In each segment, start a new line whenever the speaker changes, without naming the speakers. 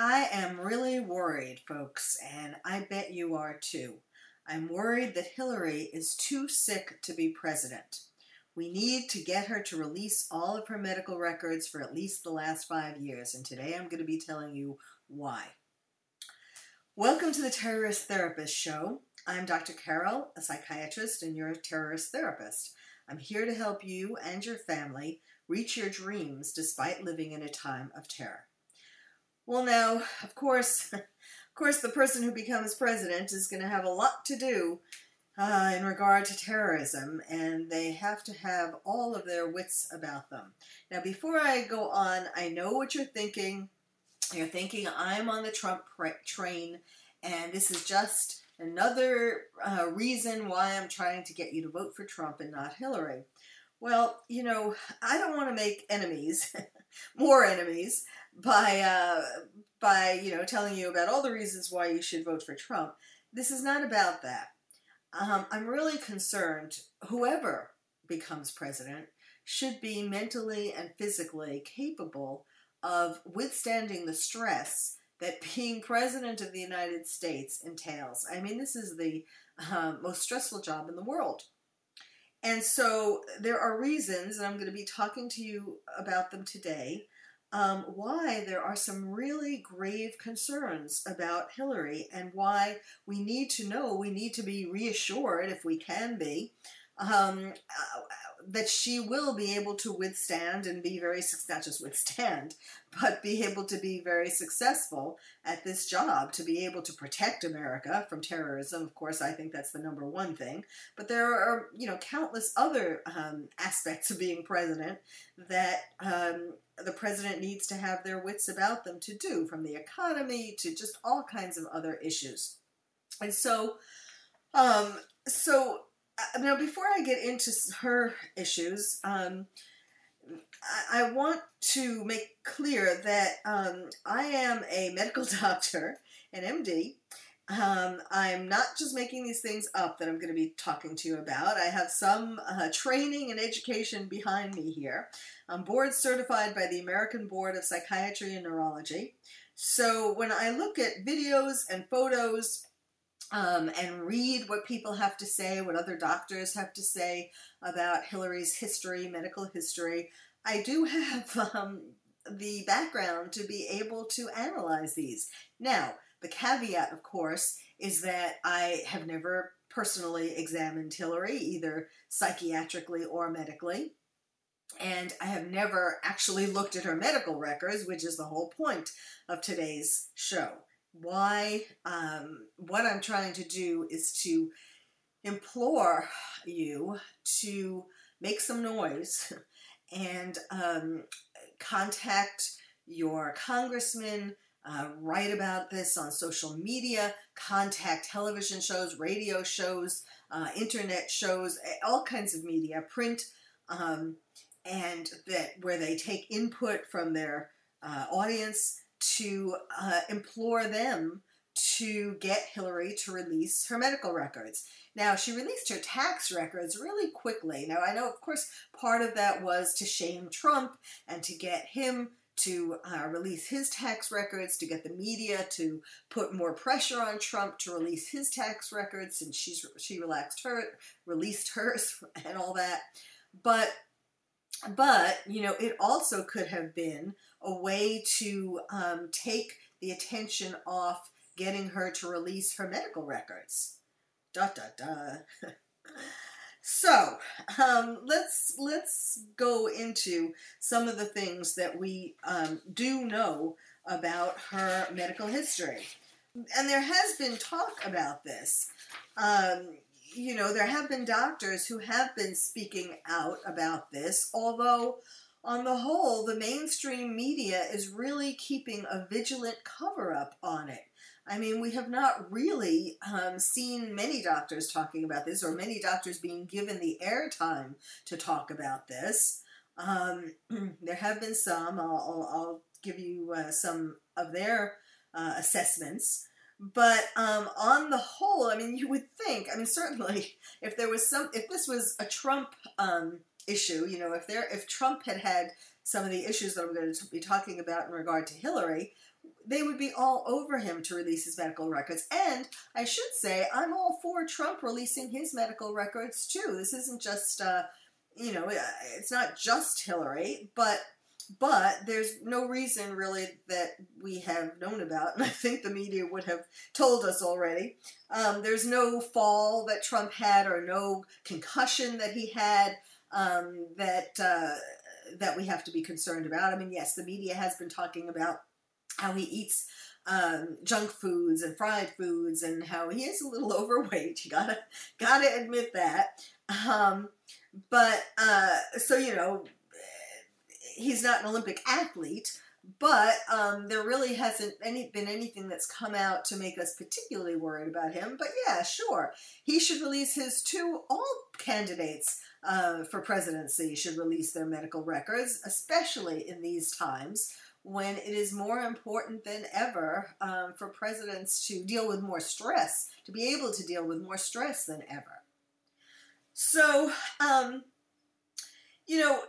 I am really worried, folks, and I bet you are too. I'm worried that Hillary is too sick to be president. We need to get her to release all of her medical records for at least the last five years, and today I'm going to be telling you why. Welcome to the Terrorist Therapist Show. I'm Dr. Carol, a psychiatrist and your terrorist therapist. I'm here to help you and your family reach your dreams despite living in a time of terror. Well, now, of course, of course, the person who becomes president is going to have a lot to do uh, in regard to terrorism, and they have to have all of their wits about them. Now, before I go on, I know what you're thinking. You're thinking I'm on the Trump train, and this is just another uh, reason why I'm trying to get you to vote for Trump and not Hillary. Well, you know, I don't want to make enemies, more enemies, by uh, by you know telling you about all the reasons why you should vote for Trump. This is not about that. Um, I'm really concerned. Whoever becomes president should be mentally and physically capable of withstanding the stress that being president of the United States entails. I mean, this is the uh, most stressful job in the world. And so there are reasons, and I'm going to be talking to you about them today, um, why there are some really grave concerns about Hillary and why we need to know, we need to be reassured, if we can be, um, uh, that she will be able to withstand and be very not just withstand, but be able to be very successful at this job to be able to protect America from terrorism. Of course, I think that's the number one thing. But there are you know countless other um, aspects of being president that um, the president needs to have their wits about them to do, from the economy to just all kinds of other issues. And so, um, so now before I get into her issues, um, I, I, want to make clear that um, I am a medical doctor, an MD. Um, I'm not just making these things up that I'm going to be talking to you about. I have some uh, training and education behind me here. I'm board certified by the American Board of Psychiatry and Neurology. So when I look at videos and photos um, and read what people have to say, what other doctors have to say about Hillary's history, medical history, I do have um, the background to be able to analyze these. Now, the caveat, of course, is that I have never personally examined Hillary, either psychiatrically or medically. And I have never actually looked at her medical records, which is the whole point of today's show. Why? Um, what I'm trying to do is to implore you to make some noise and um, contact your congressman, uh, write about this on social media, contact television shows, radio shows, uh, internet shows, all kinds of media, print, um, and that where they take input from their uh, audience to uh, implore them to get Hillary to release her medical records. Now, she released her tax records really quickly. Now, I know, of course, part of that was to shame Trump and to get him to uh, release his tax records, to get the media to put more pressure on Trump to release his tax records, and she's she relaxed her, released hers, and all that. But but you know, it also could have been a way to um, take the attention off getting her to release her medical records. Da da da. So um, let's let's go into some of the things that we um, do know about her medical history, and there has been talk about this. Um, you know, there have been doctors who have been speaking out about this, although on the whole, the mainstream media is really keeping a vigilant cover up on it. I mean, we have not really um, seen many doctors talking about this, or many doctors being given the airtime to talk about this. Um, there have been some. I'll, I'll, I'll give you uh, some of their uh, assessments. But um, on the whole, I mean, you would think. I mean, certainly, if there was some, if this was a Trump um, issue, you know, if there, if Trump had had some of the issues that I'm going to be talking about in regard to Hillary, they would be all over him to release his medical records. And I should say, I'm all for Trump releasing his medical records too. This isn't just, uh, you know, uh, it's not just Hillary, but but there's no reason really that we have known about, and I think the media would have told us already. Um, there's no fall that Trump had, or no concussion that he had um, that uh, that we have to be concerned about. I mean, yes, the media has been talking about how he eats um, junk foods and fried foods, and how he is a little overweight. You gotta gotta admit that. Um, but uh, so you know, he's not an Olympic athlete, but um, there really hasn't any been anything that's come out to make us particularly worried about him. But yeah, sure, he should release his too. All candidates uh, for presidency should release their medical records, especially in these times when it is more important than ever um, for presidents to deal with more stress, to be able to deal with more stress than ever. So, um, you know,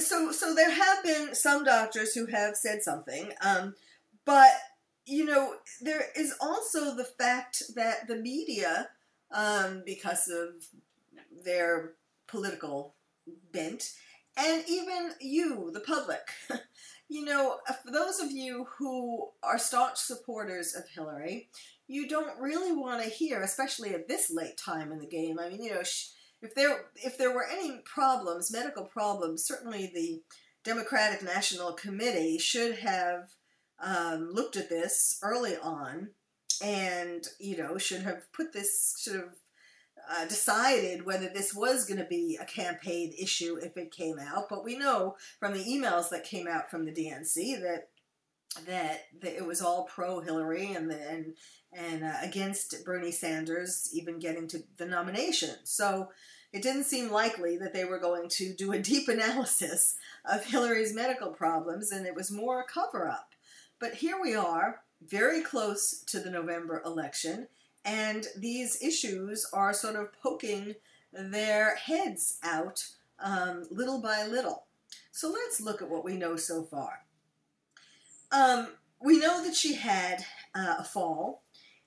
so so there have been some doctors who have said something, um, but you know there is also the fact that the media, um, because of their political bent, and even you, the public, you know, for those of you who are staunch supporters of Hillary, you don't really want to hear, especially at this late time in the game. I mean, you know. She, if there if there were any problems, medical problems, certainly the Democratic National Committee should have um, looked at this early on, and you know should have put this should have uh, decided whether this was going to be a campaign issue if it came out. But we know from the emails that came out from the DNC that that, that it was all pro Hillary and and and uh, against Bernie Sanders even getting to the nomination. So it didn't seem likely that they were going to do a deep analysis of Hillary's medical problems, and it was more a cover up. But here we are, very close to the November election, and these issues are sort of poking their heads out um, little by little. So let's look at what we know so far. Um, we know that she had uh, a fall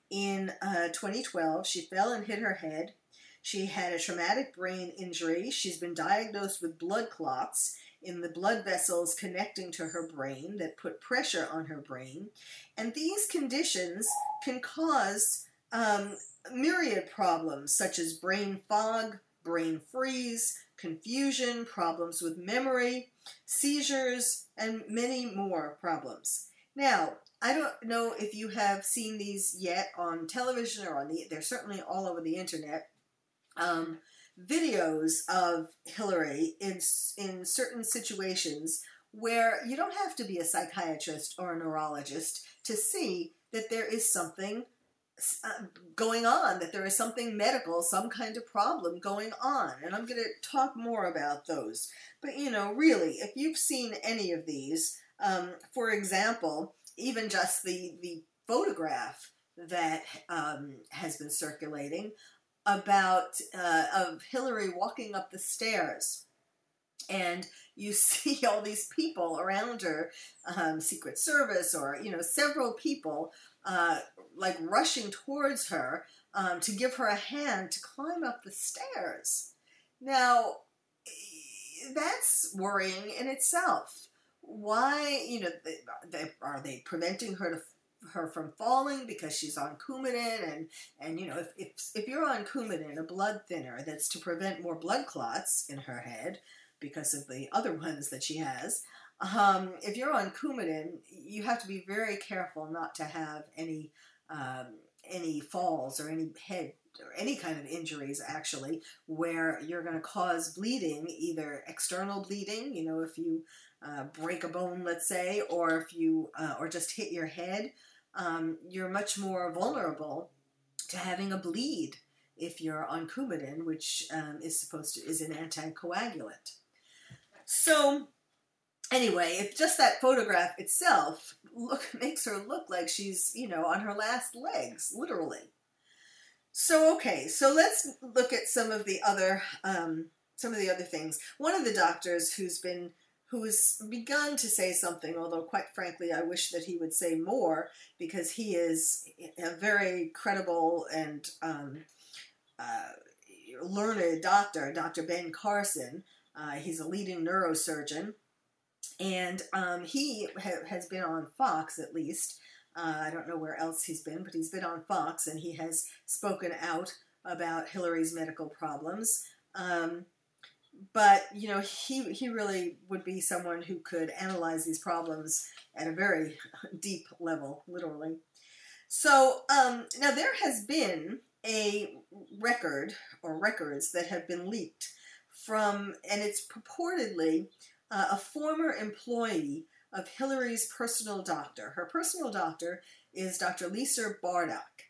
in uh, 2012. She fell and hit her head. She had a traumatic brain injury. She's been diagnosed with blood clots in the blood vessels connecting to her brain that put pressure on her brain. And these conditions can cause um, myriad problems such as brain fog, brain freeze, confusion, problems with memory, seizures, and many more problems. Now, I don't know if you have seen these yet on television or on the, they're certainly all over the internet um, videos of Hillary in in certain situations where you don't have to be a psychiatrist or a neurologist to see that there is something going on, that there is something medical, some kind of problem going on. And I'm going to talk more about those. But, you know, really, if you've seen any of these, um, for example, even just the, the photograph that um, has been circulating about uh, of Hillary walking up the stairs, and you see all these people around her, um, Secret Service or you know several people, uh, like rushing towards her um, to give her a hand to climb up the stairs. Now, that's worrying in itself. Why, you know, they, they, are they preventing her to her from falling because she's on Coumadin and and you know if, if if you're on Coumadin, a blood thinner that's to prevent more blood clots in her head because of the other ones that she has. Um, if you're on Coumadin, you have to be very careful not to have any um, any falls or any head or any kind of injuries actually where you're going to cause bleeding either external bleeding you know if you uh, break a bone let's say or if you uh, or just hit your head um, you're much more vulnerable to having a bleed if you're on Coumadin, which um, is supposed to is an anticoagulant. So anyway, if just that photograph itself look makes her look like she's you know on her last legs, literally. So okay, so let's look at some of the other um, some of the other things. One of the doctors who's been who's begun to say something, although quite frankly, I wish that he would say more because he is a very credible and um, uh, learned doctor, Dr. Ben Carson. Uh, he's a leading neurosurgeon, and um, he ha- has been on Fox at least. Uh, I don't know where else he's been, but he's been on Fox and he has spoken out about Hillary's medical problems. Um, but you know he he really would be someone who could analyze these problems at a very deep level literally so um, now there has been a record or records that have been leaked from and it's purportedly uh, a former employee of hillary's personal doctor her personal doctor is dr lisa bardack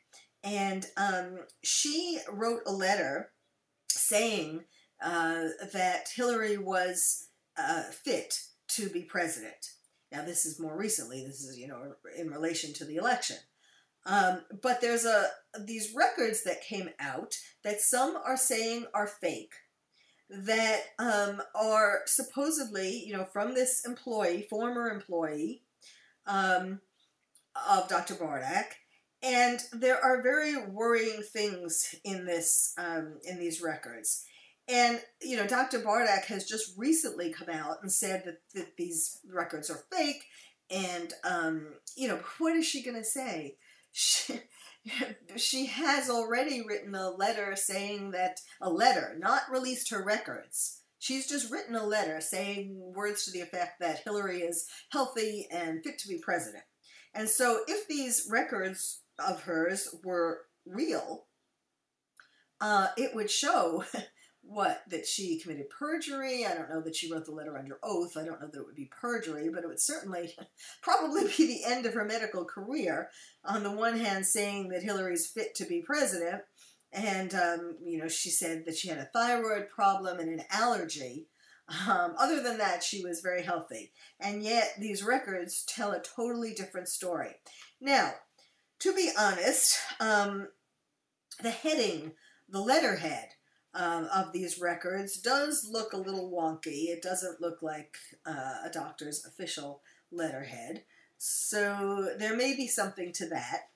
and um, she wrote a letter saying uh, that Hillary was uh, fit to be president. Now, this is more recently. This is, you know, in relation to the election. Um, but there's a these records that came out that some are saying are fake, that um, are supposedly, you know, from this employee, former employee um, of Dr. Bardack, and there are very worrying things in this um, in these records. And, you know, Dr. Bardack has just recently come out and said that, that these records are fake. And, um, you know, what is she going to say? She, she has already written a letter saying that, a letter, not released her records. She's just written a letter saying words to the effect that Hillary is healthy and fit to be president. And so if these records of hers were real, uh, it would show what that she committed perjury. I don't know that she wrote the letter under oath. I don't know that it would be perjury, but it would certainly probably be the end of her medical career. On the one hand, saying that Hillary's fit to be president, and um, you know she said that she had a thyroid problem and an allergy. Um, other than that, she was very healthy, and yet these records tell a totally different story. Now, to be honest, um, the heading, the letterhead um, of these records does look a little wonky. It doesn't look like uh, a doctor's official letterhead. So there may be something to that.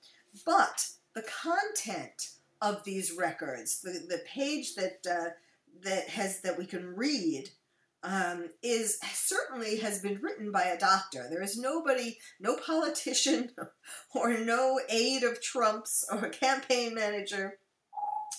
But the content of these records, the, the page that uh, that has that we can read um, is certainly has been written by a doctor. There is nobody, no politician, or no aide of Trump's or campaign manager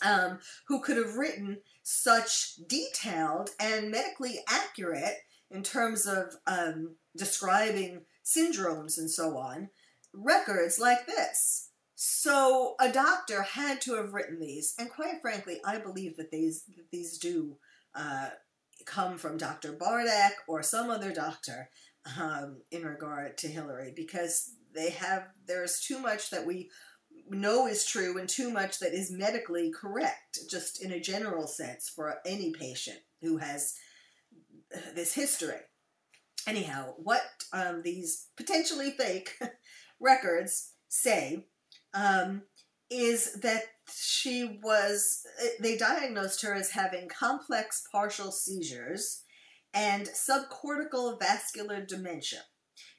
um, who could have written such detailed and medically accurate in terms of um, describing syndromes and so on records like this. So a doctor had to have written these, and quite frankly, I believe that these that these do uh, come from Dr. Bardack or some other doctor um, in regard to Hillary, because they have there's too much that we know is true and too much that is medically correct, just in a general sense for any patient who has this history. Anyhow, what um, these potentially fake records say um, is that she was, they diagnosed her as having complex partial seizures and subcortical vascular dementia.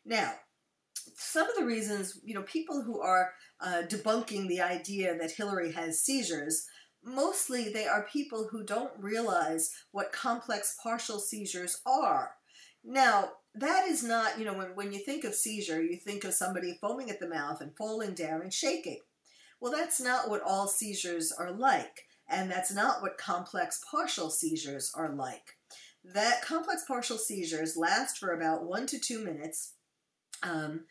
Now, some of the reasons, you know, people who are uh, debunking the idea that Hillary has seizures, mostly they are people who don't realize what complex partial seizures are. Now, that is not, you know, when, when you think of seizure, you think of somebody foaming at the mouth and falling down and shaking. Well, that's not what all seizures are like, and that's not what complex partial seizures are like. That complex partial seizures last for about one to two minutes. Um,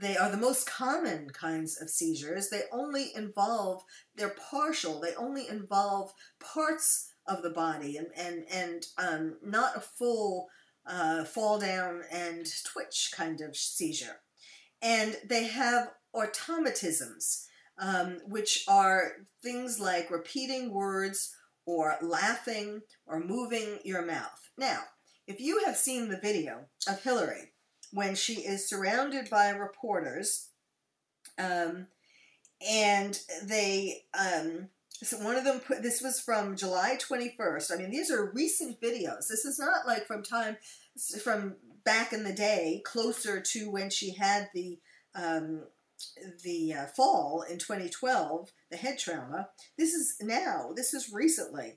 they are the most common kinds of seizures. They only involve, they're partial, they only involve parts of the body and, and, and um, not a full uh, fall down and twitch kind of seizure. And they have automatisms, um, which are things like repeating words or laughing or moving your mouth. Now, if you have seen the video of Hillary, when she is surrounded by reporters, um, and they um, so one of them put this was from July 21st. I mean, these are recent videos. This is not like from time from back in the day, closer to when she had the um, the uh, fall in 2012, the head trauma. This is now. This is recently.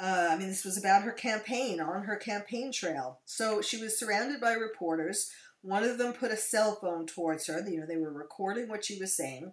Uh, I mean, this was about her campaign on her campaign trail. So she was surrounded by reporters. One of them put a cell phone towards her. You know, they were recording what she was saying.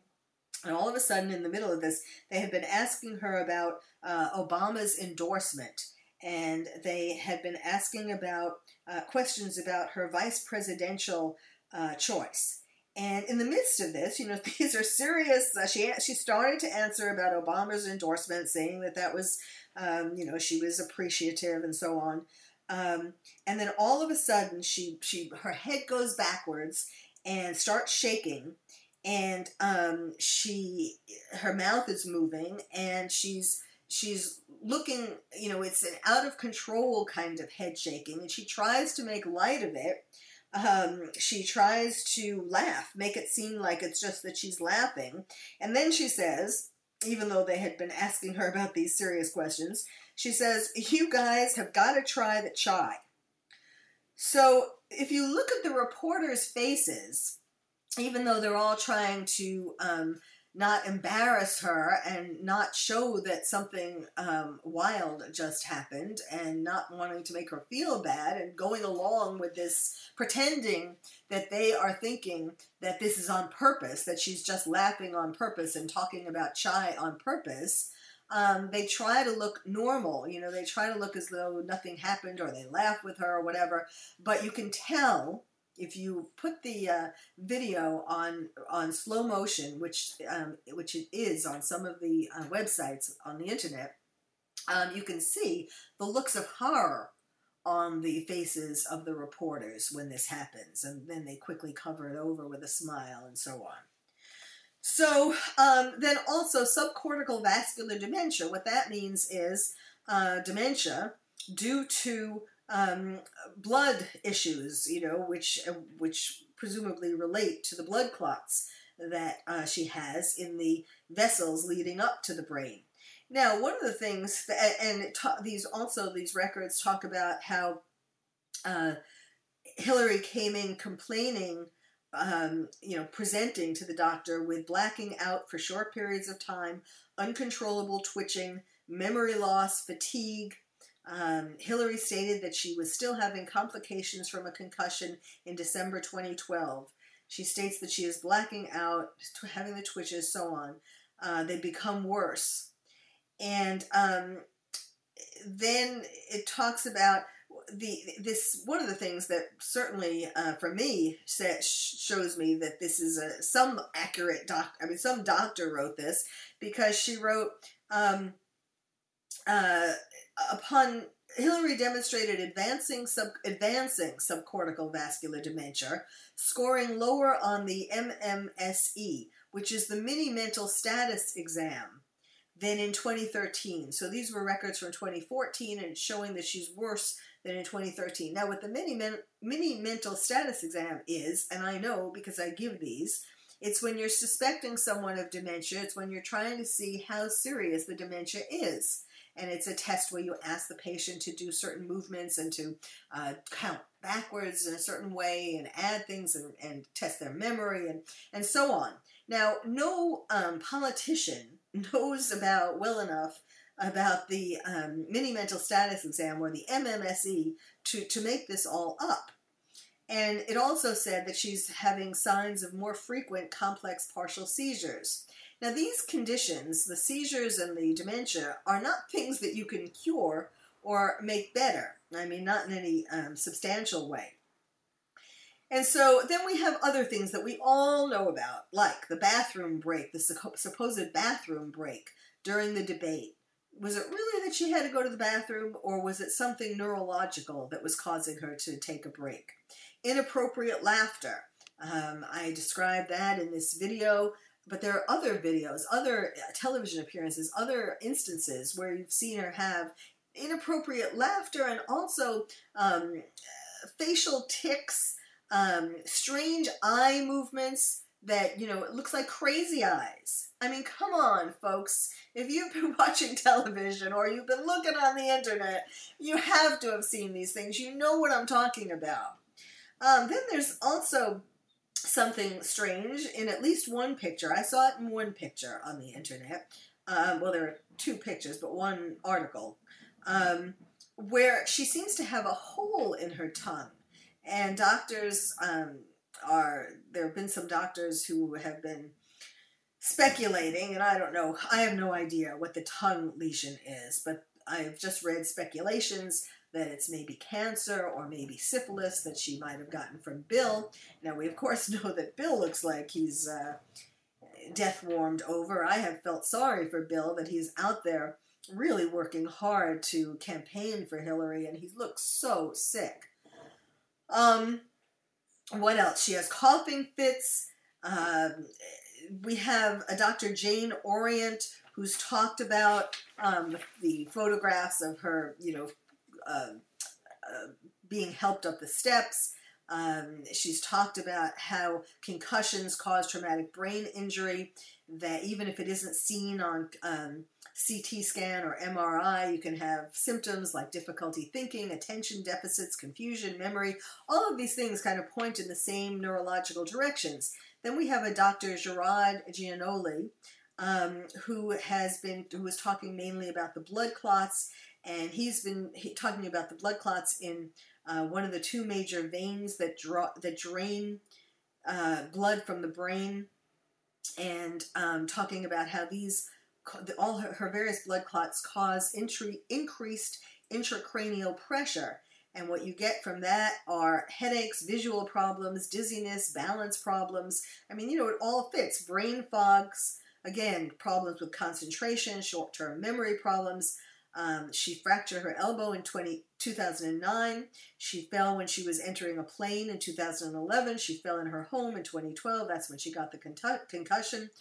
And all of a sudden, in the middle of this, they had been asking her about uh, Obama's endorsement. And they had been asking about uh, questions about her vice presidential uh, choice. And in the midst of this, you know, these are serious. Uh, she she started to answer about Obama's endorsement, saying that that was, um, you know, she was appreciative and so on. Um, and then all of a sudden, she she her head goes backwards and starts shaking, and um, she her mouth is moving, and she's she's looking. You know, it's an out of control kind of head shaking, and she tries to make light of it um, she tries to laugh, make it seem like it's just that she's laughing. And then she says, even though they had been asking her about these serious questions, she says, You guys have got to try the chai. So if you look at the reporters' faces, even though they're all trying to um, not embarrass her and not show that something um, wild just happened and not wanting to make her feel bad and going along with this pretending that they are thinking that this is on purpose, that she's just laughing on purpose and talking about chai on purpose. Um, they try to look normal, you know, they try to look as though nothing happened or they laugh with her or whatever, but you can tell if you put the uh, video on on slow motion, which um, which it is on some of the uh, websites on the internet, um, you can see the looks of horror on the faces of the reporters when this happens, and then they quickly cover it over with a smile and so on. So um, then also subcortical vascular dementia. What that means is uh, dementia due to um, blood issues, you know, which uh, which presumably relate to the blood clots that uh, she has in the vessels leading up to the brain. Now, one of the things that, and ta- these also these records talk about how uh, Hillary came in complaining, um, you know, presenting to the doctor with blacking out for short periods of time, uncontrollable twitching, memory loss, fatigue, um, Hillary stated that she was still having complications from a concussion in December 2012. She states that she is blacking out, having the twitches, so on. Uh, they become worse. And um, then it talks about the this one of the things that certainly uh, for me shows me that this is a some accurate doc. I mean, some doctor wrote this because she wrote. Um, uh, upon Hillary demonstrated advancing sub, advancing subcortical vascular dementia, scoring lower on the MMSE, which is the mini mental status exam, than in 2013. So these were records from 2014 and showing that she's worse than in 2013. Now, what the mini, men, mini mental status exam is, and I know because I give these, it's when you're suspecting someone of dementia, it's when you're trying to see how serious the dementia is and it's a test where you ask the patient to do certain movements and to uh, count backwards in a certain way and add things and, and test their memory and, and so on. Now, no um, politician knows about well enough about the um, mini mental status exam or the MMSE to, to make this all up. And it also said that she's having signs of more frequent complex partial seizures. Now, these conditions, the seizures and the dementia, are not things that you can cure or make better. I mean, not in any um, substantial way. And so then we have other things that we all know about, like the bathroom break, the supposed bathroom break during the debate. Was it really that she had to go to the bathroom, or was it something neurological that was causing her to take a break? Inappropriate laughter. Um, I described that in this video. But there are other videos, other uh, television appearances, other instances where you've seen her have inappropriate laughter and also um, facial tics, um, strange eye movements that, you know, it looks like crazy eyes. I mean, come on, folks. If you've been watching television or you've been looking on the internet, you have to have seen these things. You know what I'm talking about. Um, then there's also something strange in at least one picture. I saw it in one picture on the internet. Um, well, there are two pictures, but one article um, where she seems to have a hole in her tongue. And doctors um, are, there have been some doctors who have been speculating, and I don't know, I have no idea what the tongue lesion is, but I've just read speculations that it's maybe cancer or maybe syphilis that she might have gotten from Bill. Now, we of course know that Bill looks like he's uh, death warmed over. I have felt sorry for Bill that he's out there really working hard to campaign for Hillary, and he looks so sick. Um, what else? She has coughing fits. Um, we have a Dr. Jane Orient who's talked about um, the photographs of her, you know, uh, uh, being helped up the steps. Um, she's talked about how concussions cause traumatic brain injury, that even if it isn't seen on um, CT scan or MRI, you can have symptoms like difficulty thinking, attention deficits, confusion, memory. All of these things kind of point in the same neurological directions. Then we have a Dr. Gerard Gianoli, um, who has been who was talking mainly about the blood clots, and he's been talking about the blood clots in uh, one of the two major veins that draw that drain uh, blood from the brain, and um, talking about how these all her, her various blood clots cause intri- increased intracranial pressure. And what you get from that are headaches, visual problems, dizziness, balance problems. I mean, you know, it all fits. Brain fogs, again, problems with concentration, short term memory problems, um, she fractured her elbow in 20, 2009. She fell when she was entering a plane in 2011. She fell in her home in 2012. That's when she got the concussion.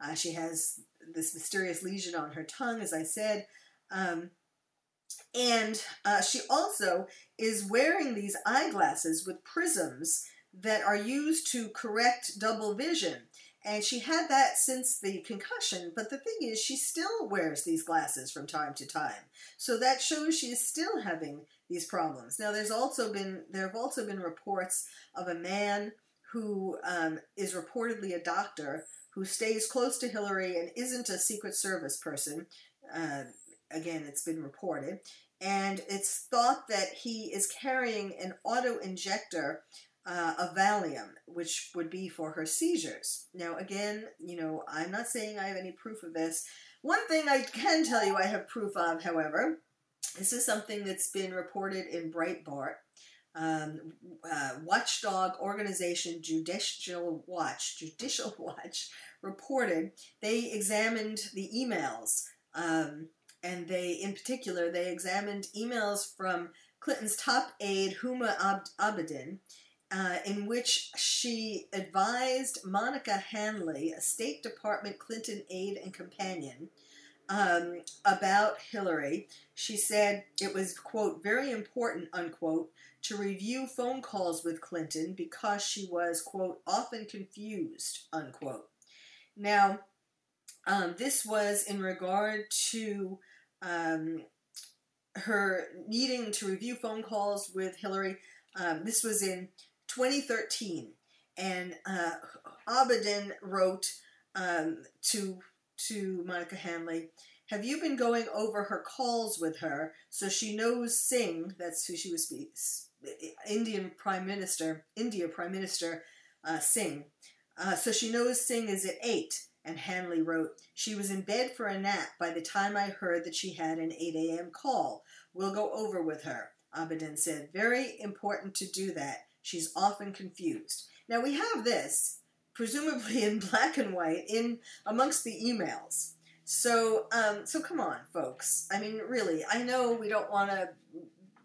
Uh, she has this mysterious lesion on her tongue, as I said. Um, and uh, she also is wearing these eyeglasses with prisms that are used to correct double vision. And she had that since the concussion, but the thing is, she still wears these glasses from time to time. So that shows she is still having these problems. Now, there's also been there have also been reports of a man who um, is reportedly a doctor who stays close to Hillary and isn't a Secret Service person. Uh, again, it's been reported. And it's thought that he is carrying an auto injector uh, of Valium, which would be for her seizures. Now, again, you know, I'm not saying I have any proof of this. One thing I can tell you I have proof of, however, this is something that's been reported in Breitbart. Um, uh, watchdog organization Judicial Watch, Judicial Watch, reported they examined the emails, um, and they, in particular, they examined emails from Clinton's top aide Huma Ab- Abedin, uh, in which she advised Monica Hanley, a State Department Clinton aide and companion, um, about Hillary. She said it was, quote, very important, unquote, to review phone calls with Clinton because she was, quote, often confused, unquote. Now, um, this was in regard to um, her needing to review phone calls with Hillary. Um, this was in 2013, and uh, Abedin wrote um, to to Monica Hanley. Have you been going over her calls with her so she knows Singh? That's who she was. Indian Prime Minister, India Prime Minister uh, Singh. Uh, so she knows Singh is at eight. And Hanley wrote, She was in bed for a nap by the time I heard that she had an 8 a.m. call. We'll go over with her. Abedin said, Very important to do that. She's often confused. Now we have this, presumably in black and white, in amongst the emails. So, um, so come on, folks. I mean, really, I know we don't want to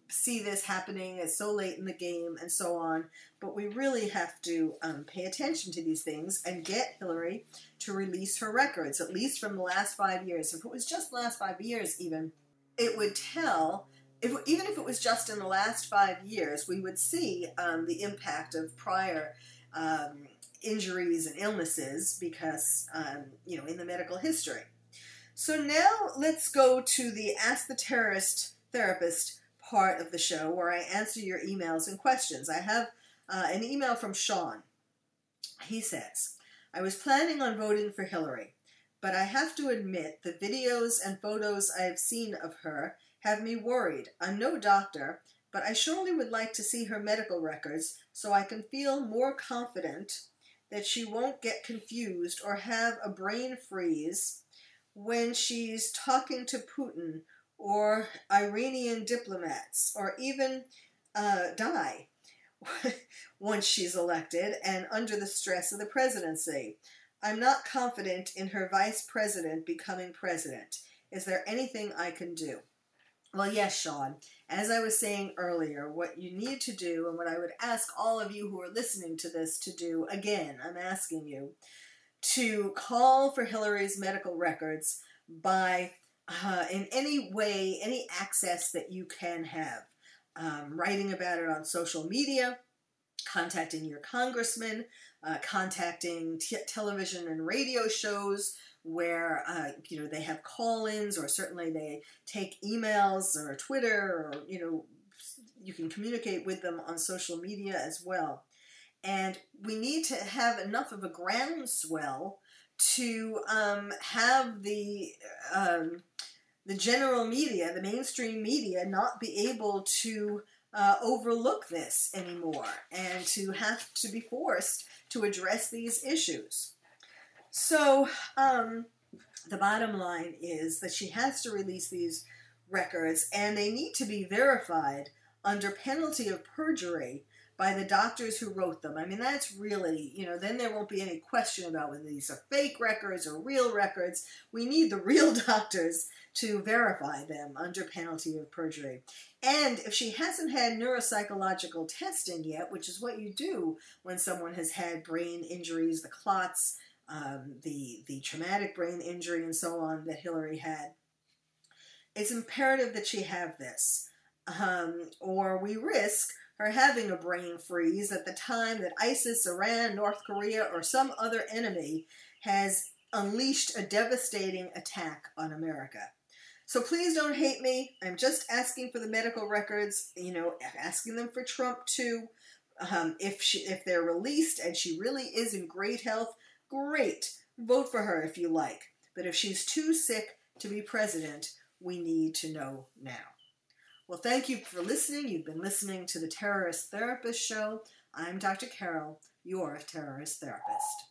see this happening. It's so late in the game and so on. But we really have to um, pay attention to these things and get Hillary to release her records, at least from the last five years. If it was just the last five years, even, it would tell if, even if it was just in the last five years, we would see um, the impact of prior um, injuries and illnesses because, um, you know, in the medical history. So now let's go to the Ask the Terrorist Therapist part of the show where I answer your emails and questions. I have uh, an email from Sean. He says, I was planning on voting for Hillary, but I have to admit the videos and photos I have seen of her have me worried. I'm no doctor, but I surely would like to see her medical records so I can feel more confident that she won't get confused or have a brain freeze when she's talking to Putin or Iranian diplomats or even uh, die once she's elected and under the stress of the presidency. I'm not confident in her vice president becoming president. Is there anything I can do? Well, yes, Sean. As I was saying earlier, what you need to do, and what I would ask all of you who are listening to this to do, again, I'm asking you to call for Hillary's medical records by, uh, in any way, any access that you can have. Um, writing about it on social media, contacting your congressman, uh, contacting television and radio shows, where uh, you know they have call-ins or certainly they take emails or Twitter or you know you can communicate with them on social media as well. And we need to have enough of a groundswell to um, have the um, the general media, the mainstream media, not be able to uh, overlook this anymore and to have to be forced to address these issues. So, um, the bottom line is that she has to release these records and they need to be verified under penalty of perjury by the doctors who wrote them. I mean, that's really, you know, then there won't be any question about whether these are fake records or real records. We need the real doctors to verify them under penalty of perjury. And if she hasn't had neuropsychological testing yet, which is what you do when someone has had brain injuries, the clots, um, the, the traumatic brain injury, and so on that Hillary had, it's imperative that she have this. Um, or we risk her having a brain freeze at the time that ISIS, Iran, North Korea, or some other enemy has unleashed a devastating attack on America. So please don't hate me. I'm just asking for the medical records, you know, asking them for Trump too. Um, if she if they're released and she really is in great health, great. Vote for her if you like. But if she's too sick to be president, we need to know now. Well, thank you for listening. You've been listening to the Terrorist Therapist Show. I'm Dr. Carol, your terrorist therapist.